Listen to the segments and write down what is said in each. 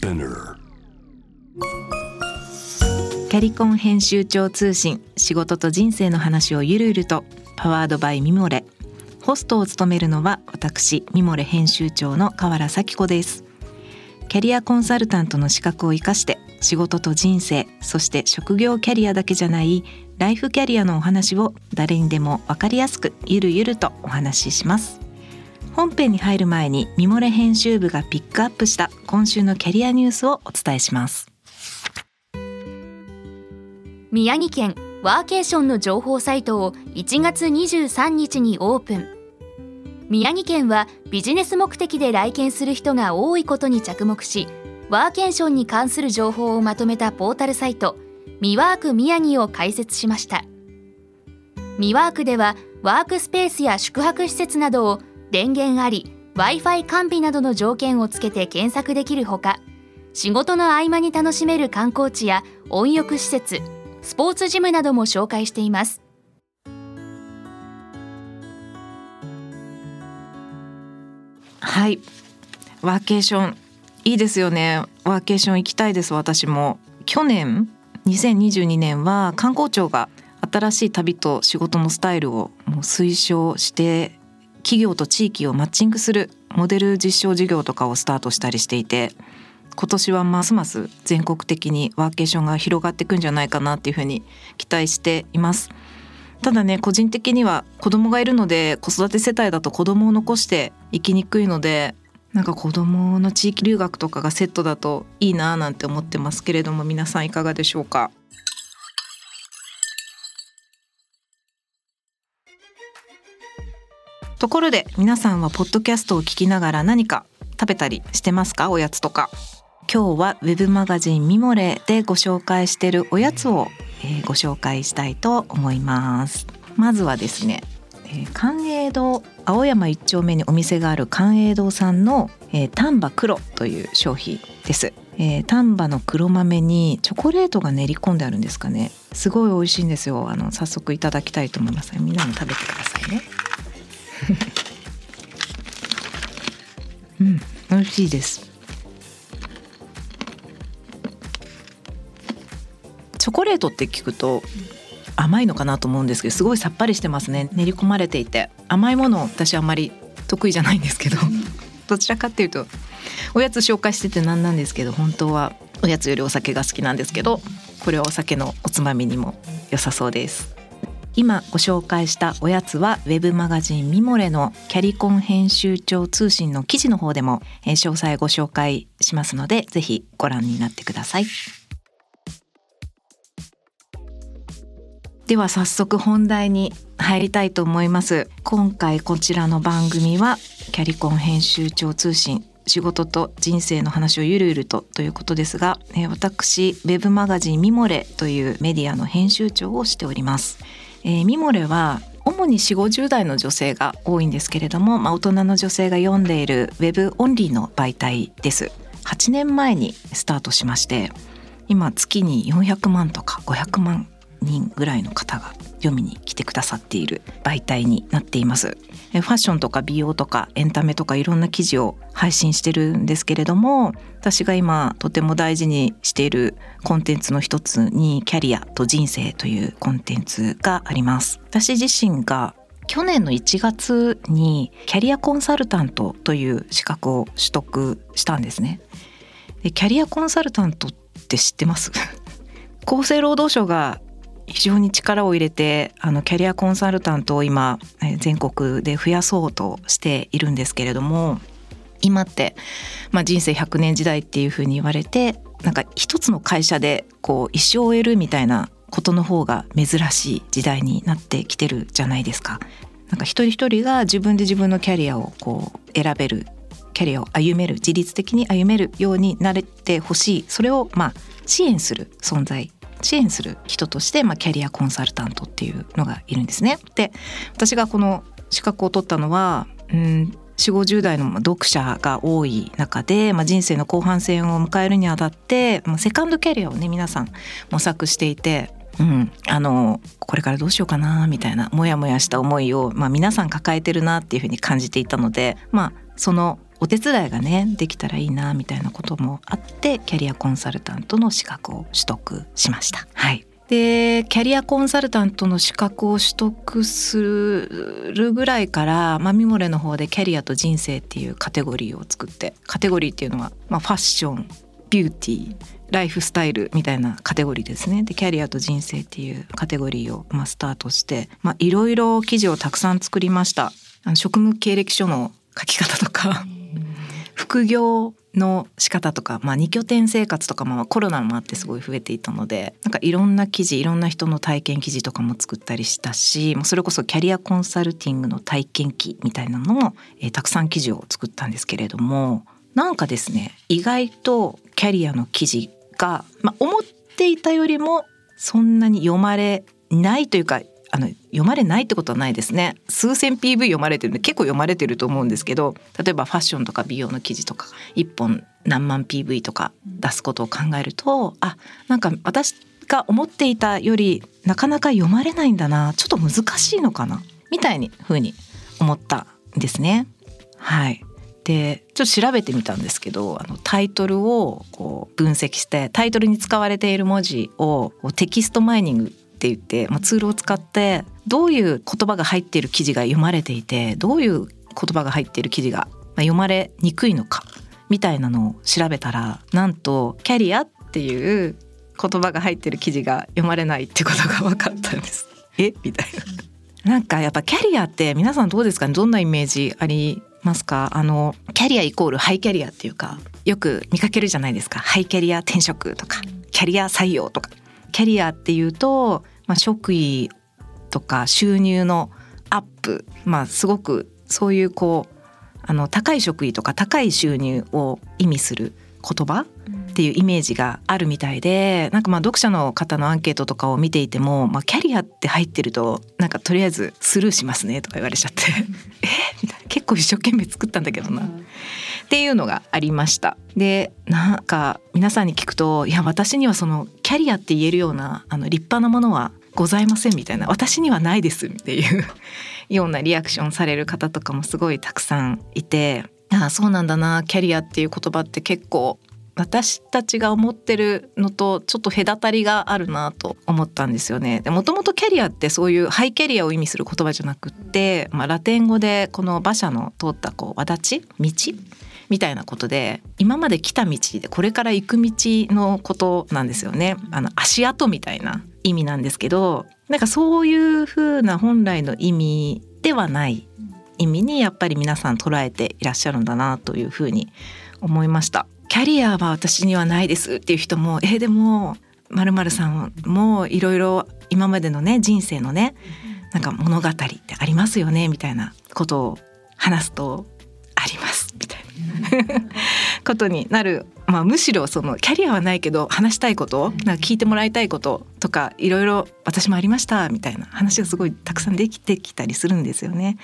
キャリコン編集長通信仕事と人生の話をゆるゆるとパワードバイミモレホストを務めるのは私ミモレ編集長の河原咲子です。キャリアコンサルタントの資格を生かして仕事と人生そして職業キャリアだけじゃないライフキャリアのお話を誰にでも分かりやすくゆるゆるとお話しします。本編に入る前にミモレ編集部がピックアップした今週のキャリアニュースをお伝えします。宮城県ワーケーションの情報サイトを1月23日にオープン。宮城県はビジネス目的で来県する人が多いことに着目しワーケーションに関する情報をまとめたポータルサイトミワーク宮城を開設しました。ミワークではワークスペースや宿泊施設などを電源あり Wi-Fi 完備などの条件をつけて検索できるほか仕事の合間に楽しめる観光地や温浴施設スポーツジムなども紹介しています。はい。ワーケーションいいですよね。ワーケーション行きたいです私も。去年2022年は観光庁が新しい旅と仕事のスタイルをもう推奨して企業と地域をマッチングするモデル実証事業とかをスタートしたりしていて今年はますます全国的にワーケーションが広がっていくんじゃないかなっていうふうに期待しています。ただね個人的には子供がいるので子育て世帯だと子供を残して行きにくいのでなんか子供の地域留学とかがセットだといいなぁなんて思ってますけれども皆さんいかがでしょうか？ところで皆さんはポッドキャストを聞きながら何か食べたりしてますか？おやつとか。今日はウェブマガジンミモレでご紹介しているおやつを、えーご紹介したいと思います。まずはですね、えー寛永堂青山一丁目にお店がある寛永堂さんの、えー丹波黒という商品です、えー丹波の黒豆にチョコレートが練り込んであるんですかね。すごい美味しいんですよ。あの早速いただきたいと思います。みんなも食べてくださいね。しいです。チョコレートって聞くと甘いのかなと思うんですけどすごいさっぱりしてますね。練り込まれていて。甘いもの私あんまり得意じゃないんですけどどちらかっていうとおやつ紹介しててなんなんですけど本当はおやつよりお酒が好きなんですけどこれはお酒のおつまみにも良さそうです今ご紹介したおやつはウェブマガジンミモレのキャリコン編集長通信の記事の方でも詳細ご紹介しますのでぜひご覧になってください。では早速本題に入りたいと思います。今回こちらの番組はキャリコン編集長通信仕事と人生の話をゆるゆるとということですが、え私ウェブマガジンミモレというメディアの編集長をしております、えーミモレは主に4 5 0代の女性が多いんですけれども、まあ、大人の女性が読んでいるウェブオンリーの媒体です。8年前にスタートしまして今月に400万とか500万人ぐらいの方が読みに来てくださっている媒体になっています。ファッションとか美容とかエンタメとかいろんな記事を配信してるんですけれども私が今とても大事にしているコンテンツの一つにキャリアと人生というコンテンツがあります。私自身が去年の1月にキャリアコンサルタントという資格を取得したんですね。でキャリアコンサルタントって知ってます？厚生労働省が非常に力を入れてあのキャリアコンサルタントを今全国で増やそうとしているんですけれども今って、まあ、人生100年時代っていうふうに言われてなんか一つの会社でこう一生を終えるみたいなことの方が珍しい時代になってきてるじゃないですか。なんか一人一人が自分で自分のキャリアをこう選べるキャリアを歩める自律的に歩めるようになれてほしいそれをまあ支援する存在支援する人として、まあ、キャリアコンサルタントっていうのがいるんですね。で私がこの資格を取ったのは、うん、4 5 0代の読者が多い中で、まあ、人生の後半戦を迎えるにあたって、まあ、セカンドキャリアをね皆さん模索していて。うん、あのこれからどうしようかなみたいなモヤモヤした思いを、まあ、皆さん抱えてるなっていうふうに感じていたので、まあ、そのお手伝いがねできたらいいなみたいなこともあってキャリアコンサルタントの資格を取得しました。はい。でキャリアコンサルタントの資格を取得するぐらいから、まあ、ミモレの方でキャリアと人生っていうカテゴリーを作ってカテゴリーっていうのは、まあ、ファッションビューティーライフスタイルみたいなカテゴリーですね。でキャリアと人生っていうカテゴリーを、まあ、スタートしていろいろ記事をたくさん作りました。あの職務経歴書の書き方とか副業の仕方とか、まあ、2拠点生活とかもコロナもあってすごい増えていたのでなんかいろんな記事いろんな人の体験記事とかも作ったりしたしそれこそキャリアコンサルティングの体験記みたいなのも、えー、たくさん記事を作ったんですけれどもなんかですね意外とキャリアの記事が、まあ、思っていたよりもそんなに読まれないというかあの読まれないってことはないですね。数千 PV 読まれてるんで結構読まれてると思うんですけど例えばファッションとか美容の記事とか1本何万 PV とか出すことを考えるとあなんか私が思っていたよりなかなか読まれないんだな。ちょっと難しいのかな。みたいにふうに思ったんですね。はい。でちょっと調べてみたんですけどあのタイトルをこう分析してタイトルに使われている文字をテキストマイニングって言って、まあ、ツールを使ってどういう言葉が入っている記事が読まれていてどういう言葉が入っている記事が読まれにくいのかみたいなのを調べたらなんとキャリアっていう言葉が入ってる記事が読まれないってことが分かったんです。え？みたいな。なんかやっぱキャリアって皆さんどうですか？ねどんなイメージありますか？あのキャリアイコールハイキャリアっていうかよく見かけるじゃないですか。ハイキャリア転職とかキャリア採用とか。キャリアっていうとまあ、職位とか収入のアップ、まあ、すごくそういうこうあの高い職位とか高い収入を意味する言葉っていうイメージがあるみたいでなんかまあ読者の方のアンケートとかを見ていても、まあ、キャリアって入ってるとなんかとりあえずスルーしますねとか言われちゃって。え？みたいな。結構一生懸命作ったんだけどな。っていうのがありました。でなんか皆さんに聞くといや私にはそのキャリアって言えるようなあの立派なものはございませんみたいな私にはないですっていうようなリアクションされる方とかもすごいたくさんいてああそうなんだなキャリアっていう言葉って結構私たちが思ってるのとちょっと隔たりがあるなと思ったんですよね。もともとキャリアってそういうハイキャリアを意味する言葉じゃなくって、まあ、ラテン語でこの馬車の通ったこう轍道みたいなことで今まで来た道でこれから行く道のことなんですよね。あの足跡みたいな意味なんですけどなんかそういう風な本来の意味ではない意味にやっぱり皆さん捉えていらっしゃるんだなというふうに思いました。キャリアは私にはないですっていう人もえー、でもまるさんもいろいろ今までのね人生のねなんか物語ってありますよねみたいなことを話すとありますみたいなことになるまあ、むしろそのキャリアはないけど話したいことなんか聞いてもらいたいこととかいろいろ私もありましたみたいな話がすごいたくさんできてきたりするんですよね。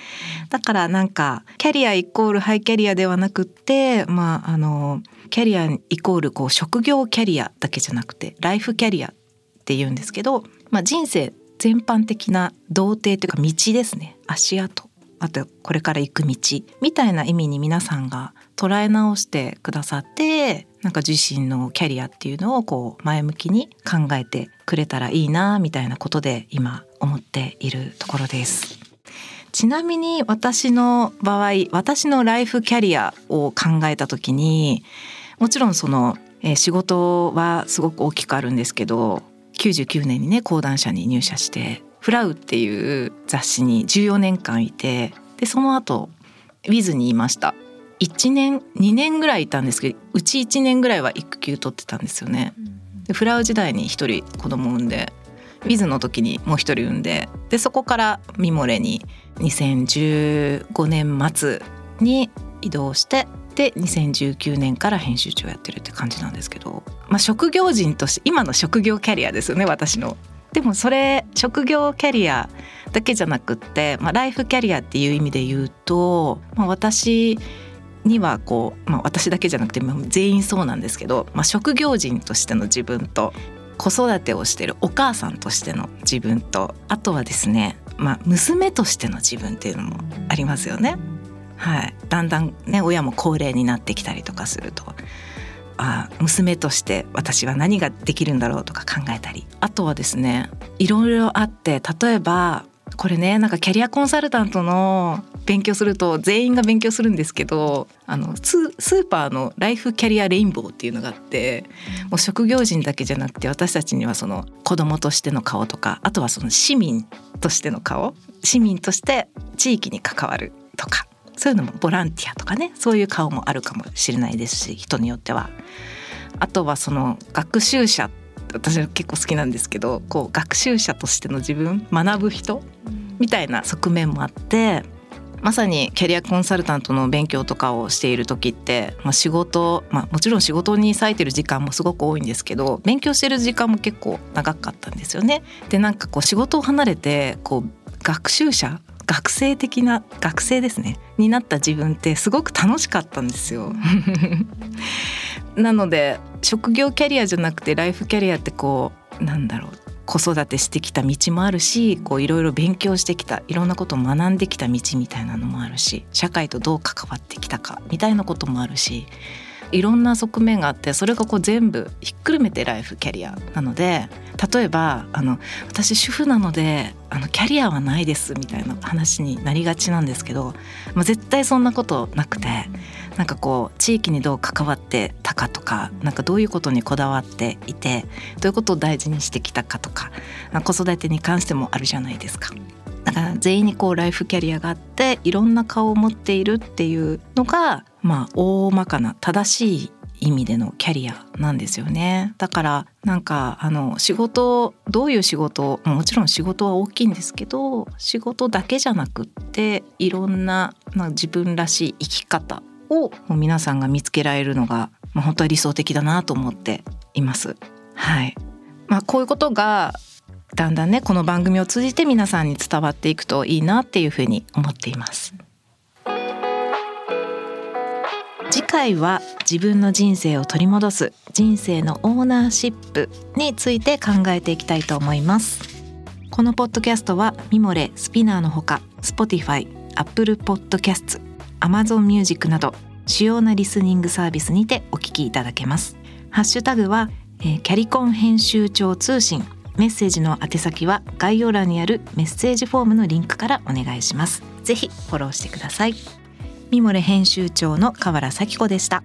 だからなんかキャリアイコールハイキャリアではなくってまああのキャリアイコールこう職業キャリアだけじゃなくてライフキャリアって言うんですけど、まあ、人生全般的な童貞というか道ですね。足跡。あとこれから行く道。みたいな意味に皆さんが捉え直してくださってなんか自身のキャリアっていうのをこう前向きに考えてくれたらいいなみたいなことで今思っているところです。ちなみに私の場合私のライフキャリアを考えた時にもちろんその、えー、仕事はすごく大きくあるんですけど99年にね講談社に入社して「フラウ」っていう雑誌に14年間いてでその後ウィズにいました1年2年ぐらいいたんですけどうち1年ぐらいは育休取ってたんですよね。でフラウ時代に1人子供産んでウィズの時にもう1人産んででそこからミモレに2015年末に移動してで2019年から編集長やってるって感じなんですけど、まあ、職業人として今の職業キャリアですよね私の。でもそれ職業キャリアだけじゃなくって、まあ、ライフキャリアっていう意味で言うと、まあ、私にはこう、まあ、私だけじゃなくて全員そうなんですけど、まあ、職業人としての自分と子育てをしてるお母さんとしての自分とあとはですね、まあ、娘としての自分っていうのもありますよね。はい、だんだんね親も高齢になってきたりとかするとあ娘として私は何ができるんだろうとか考えたりあとはですねいろいろあって例えばこれねなんかキャリアコンサルタントの勉強すると全員が勉強するんですけどあのスーパーのライフキャリアレインボーっていうのがあってもう職業人だけじゃなくて私たちにはその子供としての顔とかあとはその市民としての顔市民として地域に関わるとかそういうのもボランティアとかねそういう顔もあるかもしれないですし人によっては。あとはその学習者私は結構好きなんですけどこう学習者としての自分学ぶ人みたいな側面もあってまさにキャリアコンサルタントの勉強とかをしている時って、まあ、仕事、まあ、もちろん仕事に割いてる時間もすごく多いんですけど勉強してる時間も結構長かったんですよね。でなんかこう仕事を離れてこう学習者学生的な学生ですねになった自分ってすごく楽しかったんですよ。なので職業キャリアじゃなくてライフキャリアってこうなんだろう子育てしてきた道もあるしこういろいろ勉強してきたいろんなことを学んできた道みたいなのもあるし社会とどう関わってきたかみたいなこともあるしいろんな側面があってそれがこう全部ひっくるめてライフキャリアなので例えばあの私主婦なのであのキャリアはないですみたいな話になりがちなんですけど、まあ、絶対そんなことなくてなんかこう地域にどう関わってたかとかなんかどういうことにこだわっていてどういうことを大事にしてきたかとか子育てに関してもあるじゃないですか。だから全員にこうライフキャリアがあっていろんな顔を持っているっていうのがまあ大まかな正しい意味でのキャリアなんですよねだからなんかあの仕事どういう仕事もちろん仕事は大きいんですけど仕事だけじゃなくっていろんな、まあ、自分らしい生き方を皆さんが見つけられるのが、まあ、本当は理想的だなと思っています。はいまあ、こういうことがだんだんねこの番組を通じて皆さんに伝わっていくといいなっていうふうに思っています。回は自分の人生を取り戻す人生のオーナーシップについて考えていきたいと思います。このポッドキャストはミモレスピナーのほか Spotify、Apple Podcasts、Amazon Music など主要なリスニングサービスにてお聞きいただけます。ハッシュタグは、えー、キャリコン編集長通信。メッセージの宛先は概要欄にあるメッセージフォームのリンクからお願いします。ぜひフォローしてください。ミモレ編集長の河原咲子でした。